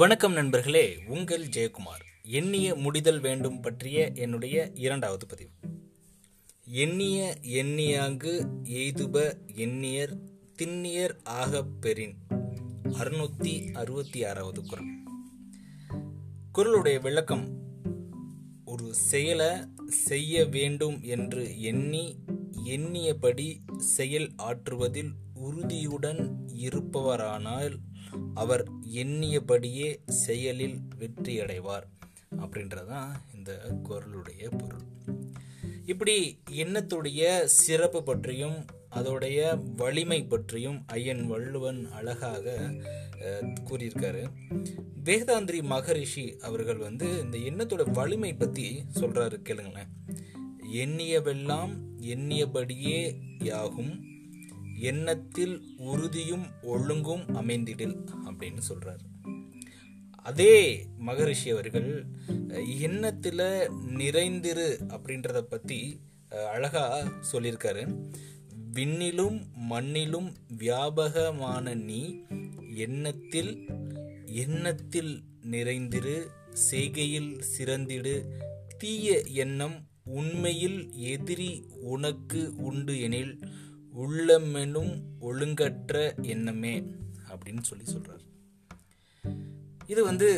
வணக்கம் நண்பர்களே உங்கள் ஜெயக்குமார். எண்ணிய முடிதல் வேண்டும் பற்றிய என்னுடைய இரண்டாவது பதிவு. எண்ணிய எண்ணியாங்கு எய்துப எண்ணியர் திண்ணியர் ஆக பெறின். அறுநூத்தி அறுபத்தி ஆறாவது குரல். குரலுடைய விளக்கம் ஒரு செயலை செய்ய வேண்டும் என்று எண்ணி எண்ணியபடி செயல் ஆற்றுவதில் உறுதியுடன் இருப்பவரானால் அவர் எண்ணியபடியே செயலில் வெற்றியடைவார். அப்படின்றதான் இந்த குரலுடைய பொருள். இப்படி எண்ணத்துடைய சிறப்பு பற்றியும் அதோடைய வலிமை பற்றியும் ஐயன் வள்ளுவன் அழகாக கூறியிருக்காரு. வேதாந்திரி மகரிஷி அவர்கள் வந்து இந்த எண்ணத்தோட வலிமை பத்தி சொல்றாரு கேளுங்களேன். எண்ணியவெல்லாம் எண்ணியபடியே யாகும். எண்ணத்தில் உறுதியும் ஒழுங்கும் அமைந்திடில் அப்படின்னு சொல்றாரு. அதே மகரிஷி அவர்கள் எண்ணத்தில் நிறைந்திரு அப்படின்றத பத்தி அழகாக அழகா சொல்லியிருக்காரு. விண்ணிலும் மண்ணிலும் வியாபகமான நீ எண்ணத்தில் எண்ணத்தில் நிறைந்திரு செய்கையில் சிறந்திடு. தீய எண்ணம் உண்மையில் எதிரி உனக்கு உண்டு எனில் உள்ளமெனும் ஒழுங்கற்ற எண்ணமே அப்படின்னு சொல்லி சொல்றார். இது வந்து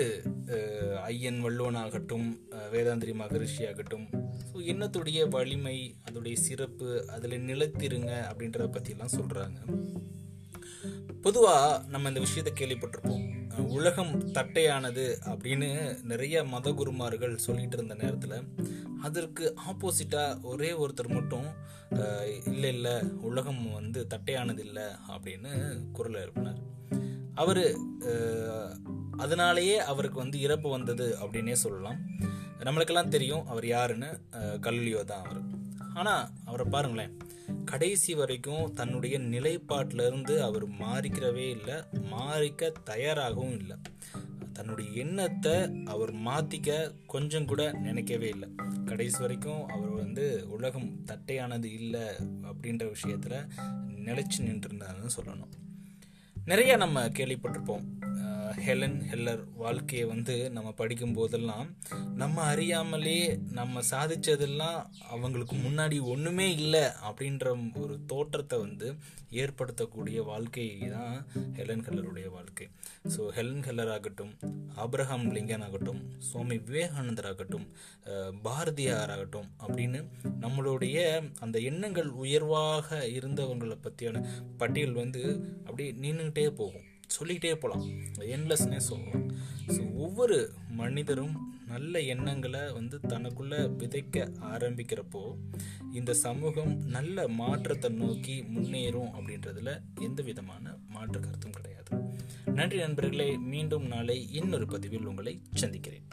ஐயன் வள்ளுவன் ஆகட்டும் வேதாந்திரி மகரிஷி ஆகட்டும் ஸோ எண்ணத்துடைய வலிமை அதோடைய சிறப்பு அதில் நிலைத்திருங்க அப்படின்றத பற்றிலாம் சொல்கிறாங்க பொதுவாக நம்ம இந்த விஷயத்தை கேள்விப்பட்டிருப்போம். உலகம் தட்டையானது அப்படின்னு நிறைய மத குருமார்கள் சொல்லிட்டு இருந்த நேரத்தில் அதற்கு ஆப்போசிட்டாக ஒரே ஒருத்தர் மட்டும் இல்லை இல்லை உலகம் வந்து தட்டையானது இல்லை அப்படின்னு குரல் எழுப்பினார். அவர் அதனாலேயே அவருக்கு வந்து இறப்பு வந்தது அப்படின்னே சொல்லலாம். நம்மளுக்கெல்லாம் தெரியும் அவர் யாருன்னு கல்லியோ தான் அவர். ஆனால் அவரை பாருங்களேன் கடைசி வரைக்கும் தன்னுடைய நிலைப்பாட்டிலிருந்து அவர் மாறிக்கிறவே இல்லை மாறிக்க தயாராகவும் இல்லை. தன்னுடைய எண்ணத்தை அவர் மாத்திக்க கொஞ்சம் கூட நினைக்கவே இல்லை. கடைசி வரைக்கும் அவர் வந்து உலகம் தட்டையானது இல்லை அப்படின்ற விஷயத்துல நிலைச்சு நின்றுருந்தாருன்னு சொல்லணும். நிறைய நம்ம கேள்விப்பட்டிருப்போம். ஹெலன் ஹெல்லர் வாழ்க்கையை வந்து நம்ம படிக்கும் போதெல்லாம் நம்ம அறியாமலே நம்ம சாதிச்சதெல்லாம் அவங்களுக்கு முன்னாடி ஒன்றுமே இல்லை அப்படின்ற ஒரு தோற்றத்தை வந்து ஏற்படுத்தக்கூடிய வாழ்க்கை தான் ஹெலன் ஹெல்லருடைய வாழ்க்கை. ஸோ ஹெலன் ஹெல்லர் ஆகட்டும் ஆப்ரஹாம் லிங்கன் ஆகட்டும் சுவாமி விவேகானந்தர் ஆகட்டும் பாரதியார் ஆகட்டும் அப்படின்னு நம்மளுடைய அந்த எண்ணங்கள் உயர்வாக இருந்தவங்களை பற்றியான பட்டியல் வந்து அப்படியே நின்றுக்கிட்டே போகும். சொல்லிக்கிட்டே போகலாம் என்லெஸ்னே சொல்லலாம் ஸோ ஒவ்வொரு மனிதரும் நல்ல எண்ணங்களை வந்து தனக்குள்ளே விதைக்க ஆரம்பிக்கிறப்போ இந்த சமூகம் நல்ல மாற்றத்தை நோக்கி முன்னேறும் அப்படின்றதுல எந்த விதமான மாற்று கருத்தும் கிடையாது. நன்றி நண்பர்களே மீண்டும் நாளை இன்னொரு பதிவில் உங்களை சந்திக்கிறேன்.